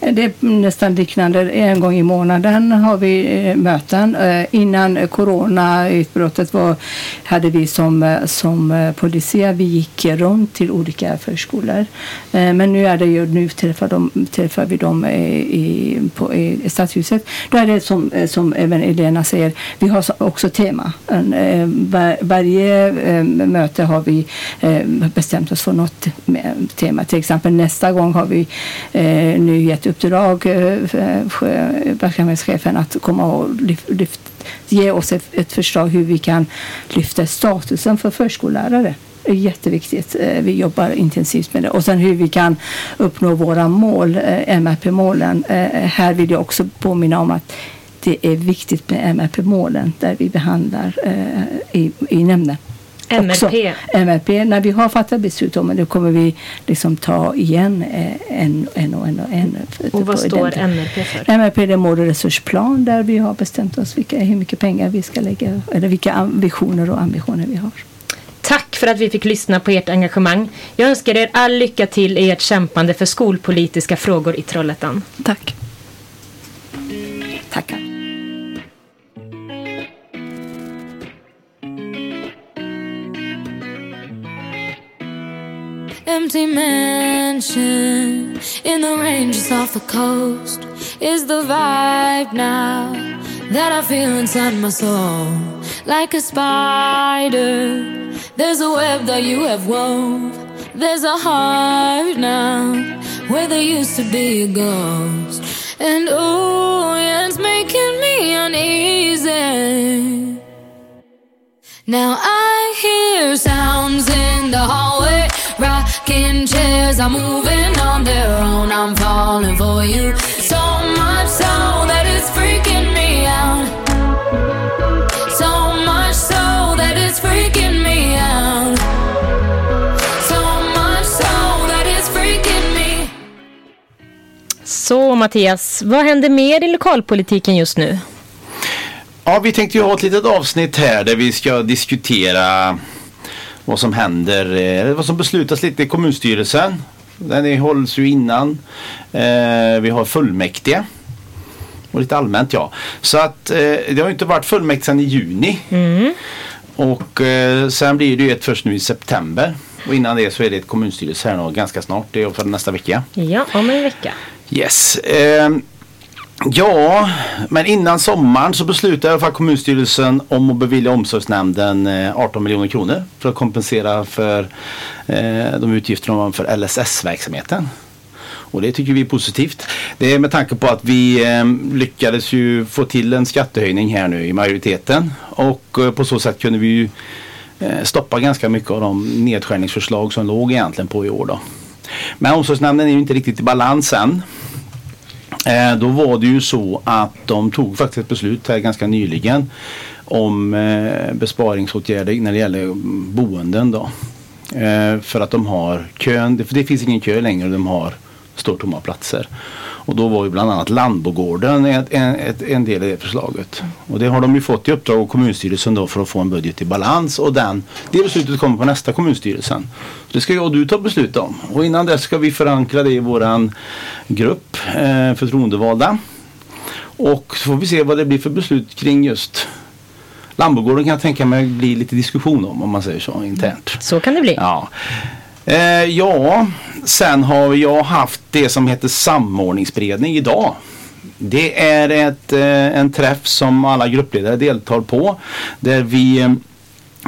Eh, det är nästan liknande. En gång i månaden har vi eh, möten. Eh, innan coronautbrottet var, hade vi som, som policia, vi gick runt till olika förskolor. Men nu är det ju, nu träffar, de, träffar vi dem i, på, i stadshuset. Då är det som, som även Elena säger, vi har också tema. Var, varje möte har vi bestämt oss för något tema. Till exempel nästa gång har vi nu gett uppdrag eh, för- eh, verksamhetschefen att komma och lyft, ge oss ett, ett förslag hur vi kan lyfta statusen för förskollärare. Det är jätteviktigt. Eh, vi jobbar intensivt med det. Och sen hur vi kan uppnå våra mål, MRP-målen. Här vill jag också påminna om att det är viktigt med MRP-målen där vi behandlar i, i nämnden. MRP. MRP, när vi har fattat beslut om det, då kommer vi liksom ta igen eh, en, en och en och en. Och vad står den- MRP för? MRP är mål och resursplan där vi har bestämt oss vilka, hur mycket pengar vi ska lägga eller vilka am- visioner och ambitioner vi har. Tack för att vi fick lyssna på ert engagemang. Jag önskar er all lycka till i ert kämpande för skolpolitiska frågor i Trollhättan. Tack. Tackar. Empty mansion in the ranges off the coast is the vibe now that I feel inside my soul. Like a spider, there's a web that you have wove. There's a heart now where there used to be a ghost. And oh, yeah, it's making me uneasy. Now I hear sounds in the hallway, rocking chairs are moving on their own. I'm falling for you so much so that it's freaking me out. So much so that it's freaking me out. So much so that it's freaking me. Så Mattias, vad händer mer i lokalpolitiken just nu? Ja, vi tänkte ju ha ett litet avsnitt här där vi ska diskutera vad som händer, eh, vad som beslutas lite i kommunstyrelsen. Den hålls ju innan. Eh, vi har fullmäktige. Och lite allmänt ja. Så att eh, det har ju inte varit fullmäktige sedan i juni. Och eh, sen blir det ju ett först nu i september. Och innan det så är det ett kommunstyrelse här nog ganska snart. Det är för nästa vecka. Ja, om en vecka. Yes. Ja, men innan sommaren så beslutade i alla fall kommunstyrelsen om att bevilja omsorgsnämnden eh, 18 miljoner kronor för att kompensera för eh, de utgifter de har för LSS-verksamheten. Och det tycker vi är positivt. Det är med tanke på att vi eh, lyckades ju få till en skattehöjning här nu i majoriteten. Och eh, på så sätt kunde vi ju eh, stoppa ganska mycket av de nedskärningsförslag som låg egentligen på i år. Då. Men omsorgsnämnden är ju inte riktigt i balans än. Eh, då var det ju så att de tog faktiskt ett beslut här ganska nyligen om eh, besparingsåtgärder när det gäller boenden då. Eh, för att de har kön, det, för det finns ingen kö längre och de har står tomma platser. Och då var ju bland annat Landbogården en, en, en del i det förslaget. Och det har de ju fått i uppdrag av kommunstyrelsen då för att få en budget i balans och den, det beslutet kommer på nästa kommunstyrelsen. Det ska jag och du ta beslut om. Och innan dess ska vi förankra det i våran grupp eh, förtroendevalda. Och så får vi se vad det blir för beslut kring just Landbogården kan jag tänka mig bli lite diskussion om om man säger så internt. Så kan det bli. Ja. Eh, ja, sen har jag haft det som heter samordningsberedning idag. Det är ett, eh, en träff som alla gruppledare deltar på. Där vi eh,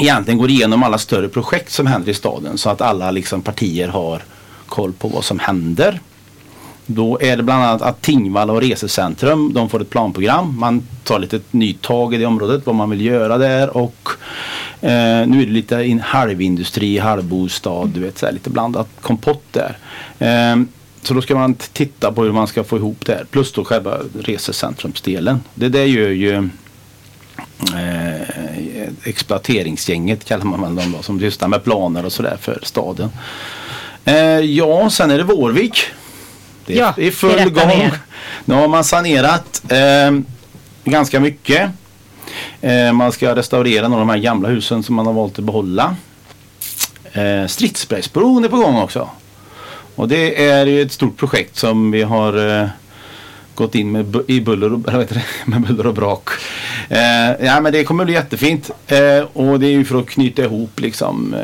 egentligen går igenom alla större projekt som händer i staden så att alla liksom, partier har koll på vad som händer. Då är det bland annat att Tingvalla och Resecentrum de får ett planprogram. Man tar lite nytag i det området, vad man vill göra där och eh, nu är det lite in, halvindustri, halvbostad, du vet så här, lite blandat kompott där. Eh, så då ska man titta på hur man ska få ihop det här. Plus då själva resecentrumsdelen. Det där gör ju eh, exploateringsgänget kallar man dem då, som sysslar med planer och sådär för staden. Eh, ja, sen är det Vårvik. Det är Ja, i full gång. Nu har man sanerat eh, ganska mycket. Eh, man ska restaurera några av de här gamla husen som man har valt att behålla. Eh, Stridsbergsbron är på gång också. Och det är ju ett stort projekt som vi har eh, gått in med, i buller och, eller det? med buller och brak. Ja men det kommer bli jättefint. Och det är ju för att knyta ihop liksom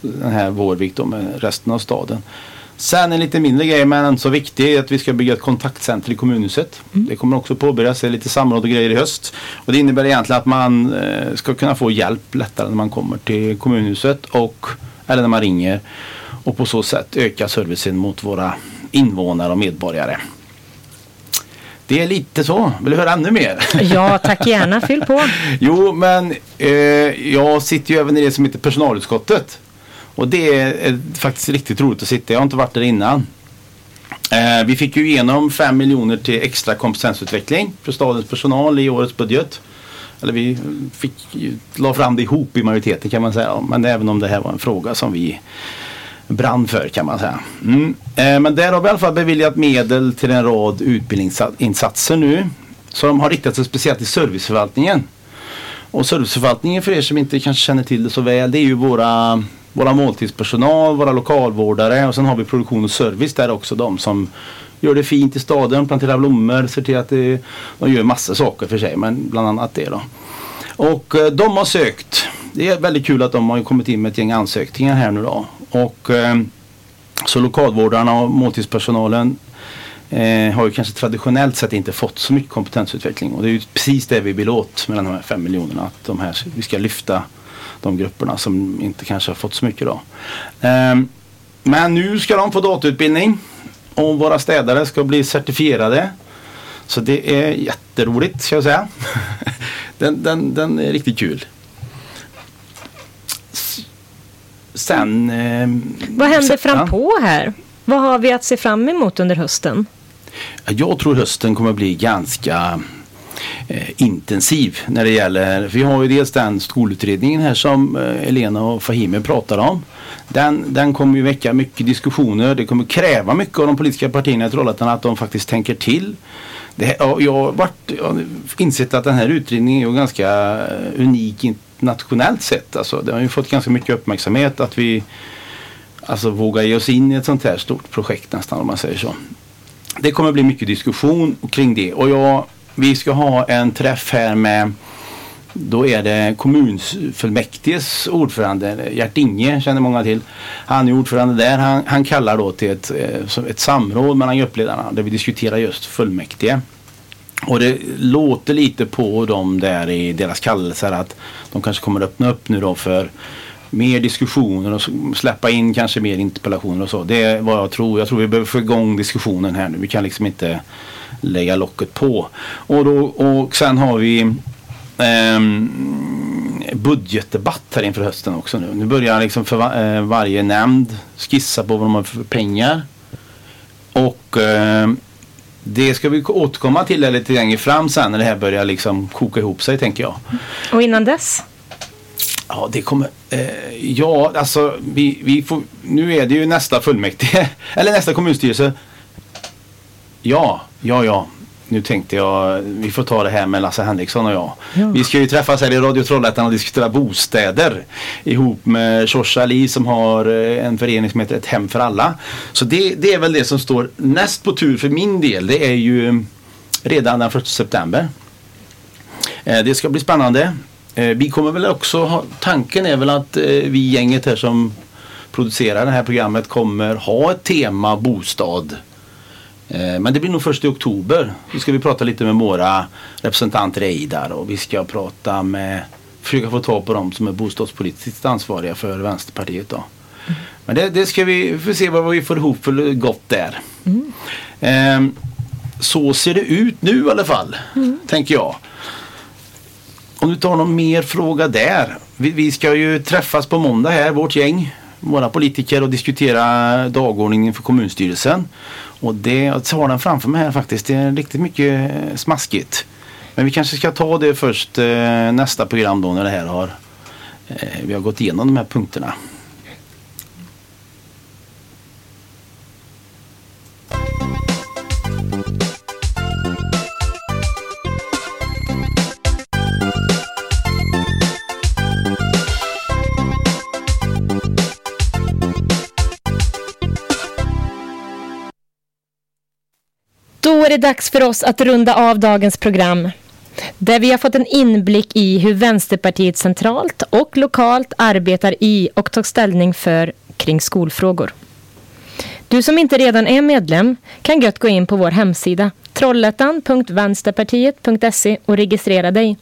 den här Vårvik då med resten av staden. Sen en lite mindre grej men inte så viktig är att vi ska bygga ett kontaktcenter i kommunhuset. Det kommer också påbörjas, det är lite samråd och grejer i höst. Och det innebär egentligen att man eh, ska kunna få hjälp lättare när man kommer till kommunhuset och eller när man ringer. Och på så sätt öka servicen mot våra invånare och medborgare. Det är lite så. Vill du höra ännu mer? Ja, tack gärna. Fyll på. Jo, men eh, jag sitter ju även i det som heter personalutskottet. Och det är faktiskt riktigt roligt att sitta. Jag har inte varit där innan. Eh, vi fick ju igenom 5 miljoner till extra kompetensutveckling för stadens personal i årets budget. Eller vi fick, ju- la fram det ihop i majoriteten kan man säga. Men även om det här var en fråga som vi brann för kan man säga. Mm. Eh, men där har vi i alla fall beviljat medel till en rad utbildningsinsatser nu. som har riktat sig speciellt till serviceförvaltningen. Och serviceförvaltningen för er som inte kanske känner till det så väl det är ju våra, våra måltidspersonal, våra lokalvårdare och sen har vi produktion och service där också. De som gör det fint i staden, planterar blommor, ser till att det, de gör massa saker för sig men bland annat det då. Och eh, de har sökt. Det är väldigt kul att de har kommit in med ett gäng ansökningar här nu då. Och eh, så lokalvårdarna och måltidspersonalen eh, har ju kanske traditionellt sett inte fått så mycket kompetensutveckling. Och det är ju precis det vi vill åt med de här fem miljonerna. Att de här, vi ska lyfta de grupperna som inte kanske har fått så mycket då. Eh, men nu ska de få datautbildning. Och våra städare ska bli certifierade. Så det är jätteroligt ska jag säga. den, den, den är riktigt kul. Sen... Eh, Vad händer fram på här? Vad har vi att se fram emot under hösten? Jag tror hösten kommer bli ganska Eh, intensiv när det gäller, vi har ju dels den skolutredningen här som eh, Elena och Fahimi pratar om. Den, den kommer ju väcka mycket diskussioner, det kommer kräva mycket av de politiska partierna i Trollhättan att de faktiskt tänker till. Det, jag har varit, jag har insett att den här utredningen är ju ganska eh, unik internationellt sett. Alltså, det har ju fått ganska mycket uppmärksamhet att vi alltså, vågar ge oss in i ett sånt här stort projekt nästan om man säger så. Det kommer bli mycket diskussion kring det och jag, vi ska ha en träff här med då är det kommunfullmäktiges ordförande Gert Inge känner många till. Han är ordförande där. Han, han kallar då till ett, eh, ett samråd mellan gruppledarna där vi diskuterar just fullmäktige. Och det låter lite på dem där i deras kallelser att de kanske kommer öppna upp nu då för mer diskussioner och släppa in kanske mer interpellationer och så. Det är vad jag tror. Jag tror vi behöver få igång diskussionen här nu. Vi kan liksom inte lägga locket på. Och, då, och sen har vi ehm, budgetdebatt här inför hösten också nu. Nu börjar liksom för va- eh, varje nämnd skissa på vad de har för pengar. Och ehm, det ska vi återkomma till lite längre fram sen när det här börjar liksom koka ihop sig tänker jag. Och innan dess? Ja, det kommer... Eh, ja, alltså vi, vi får... Nu är det ju nästa fullmäktige, eller nästa kommunstyrelse. Ja, ja, ja. Nu tänkte jag, vi får ta det här med Lasse Henriksson och jag. Ja. Vi ska ju träffas här i Radio Trollhättan och diskutera bostäder. Ihop med Shosha Ali som har eh, en förening som heter Ett Hem för Alla. Så det, det är väl det som står näst på tur för min del. Det är ju eh, redan den 1 september. Eh, Det ska bli spännande. Eh, Vi kommer väl också ha, tanken är väl att eh, vi gänget här som producerar det här programmet kommer ha ett tema bostad. Eh, Men det blir nog först i oktober. Då ska vi prata lite med våra representanter i Eidar och vi ska prata med försöka få tag på dem som är bostadspolitiskt ansvariga för Vänsterpartiet. Då. Men det, det ska vi få se vad vi får ihop för gott där. Eh, Så ser det ut nu i alla fall, tänker jag. Om du tar någon mer fråga där. Vi, vi ska ju träffas på måndag här, vårt gäng, våra politiker och diskutera dagordningen för kommunstyrelsen. Och det, jag har den framför mig här faktiskt. Det är riktigt mycket eh, smaskigt. Men vi kanske ska ta det först eh, nästa program då när det här har eh, vi har gått igenom de här punkterna. Det dags för oss att runda av dagens program. Där vi har fått en inblick i hur Vänsterpartiet centralt och lokalt arbetar i och tar ställning för kring skolfrågor. Du som inte redan är medlem kan gött gå in på vår hemsida trollhättan.vänsterpartiet.se och registrera dig.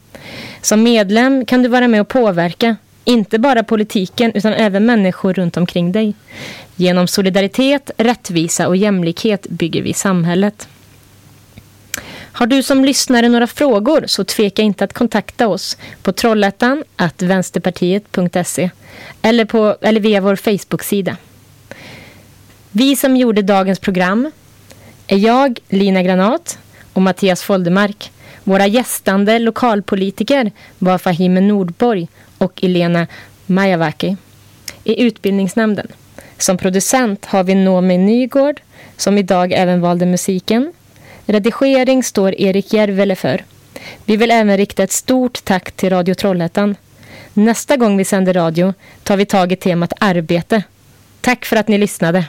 Som medlem kan du vara med och påverka, inte bara politiken utan även människor runt omkring dig. Genom solidaritet, rättvisa och jämlikhet bygger vi samhället. Har du som lyssnare några frågor så tveka inte att kontakta oss på trollhättan vänsterpartiet.se eller, på, eller via vår Facebook-sida. Vi som gjorde dagens program är jag, Lina Granat och Mattias Foldemark. Våra gästande lokalpolitiker var Fahime Nordborg och Elena Majavaki i utbildningsnämnden. Som producent har vi Noomi Nygård som idag även valde musiken. Redigering står Erik Järvele för. Vi vill även rikta ett stort tack till Radio Trollhättan. Nästa gång vi sänder radio tar vi tag i temat arbete. Tack för att ni lyssnade.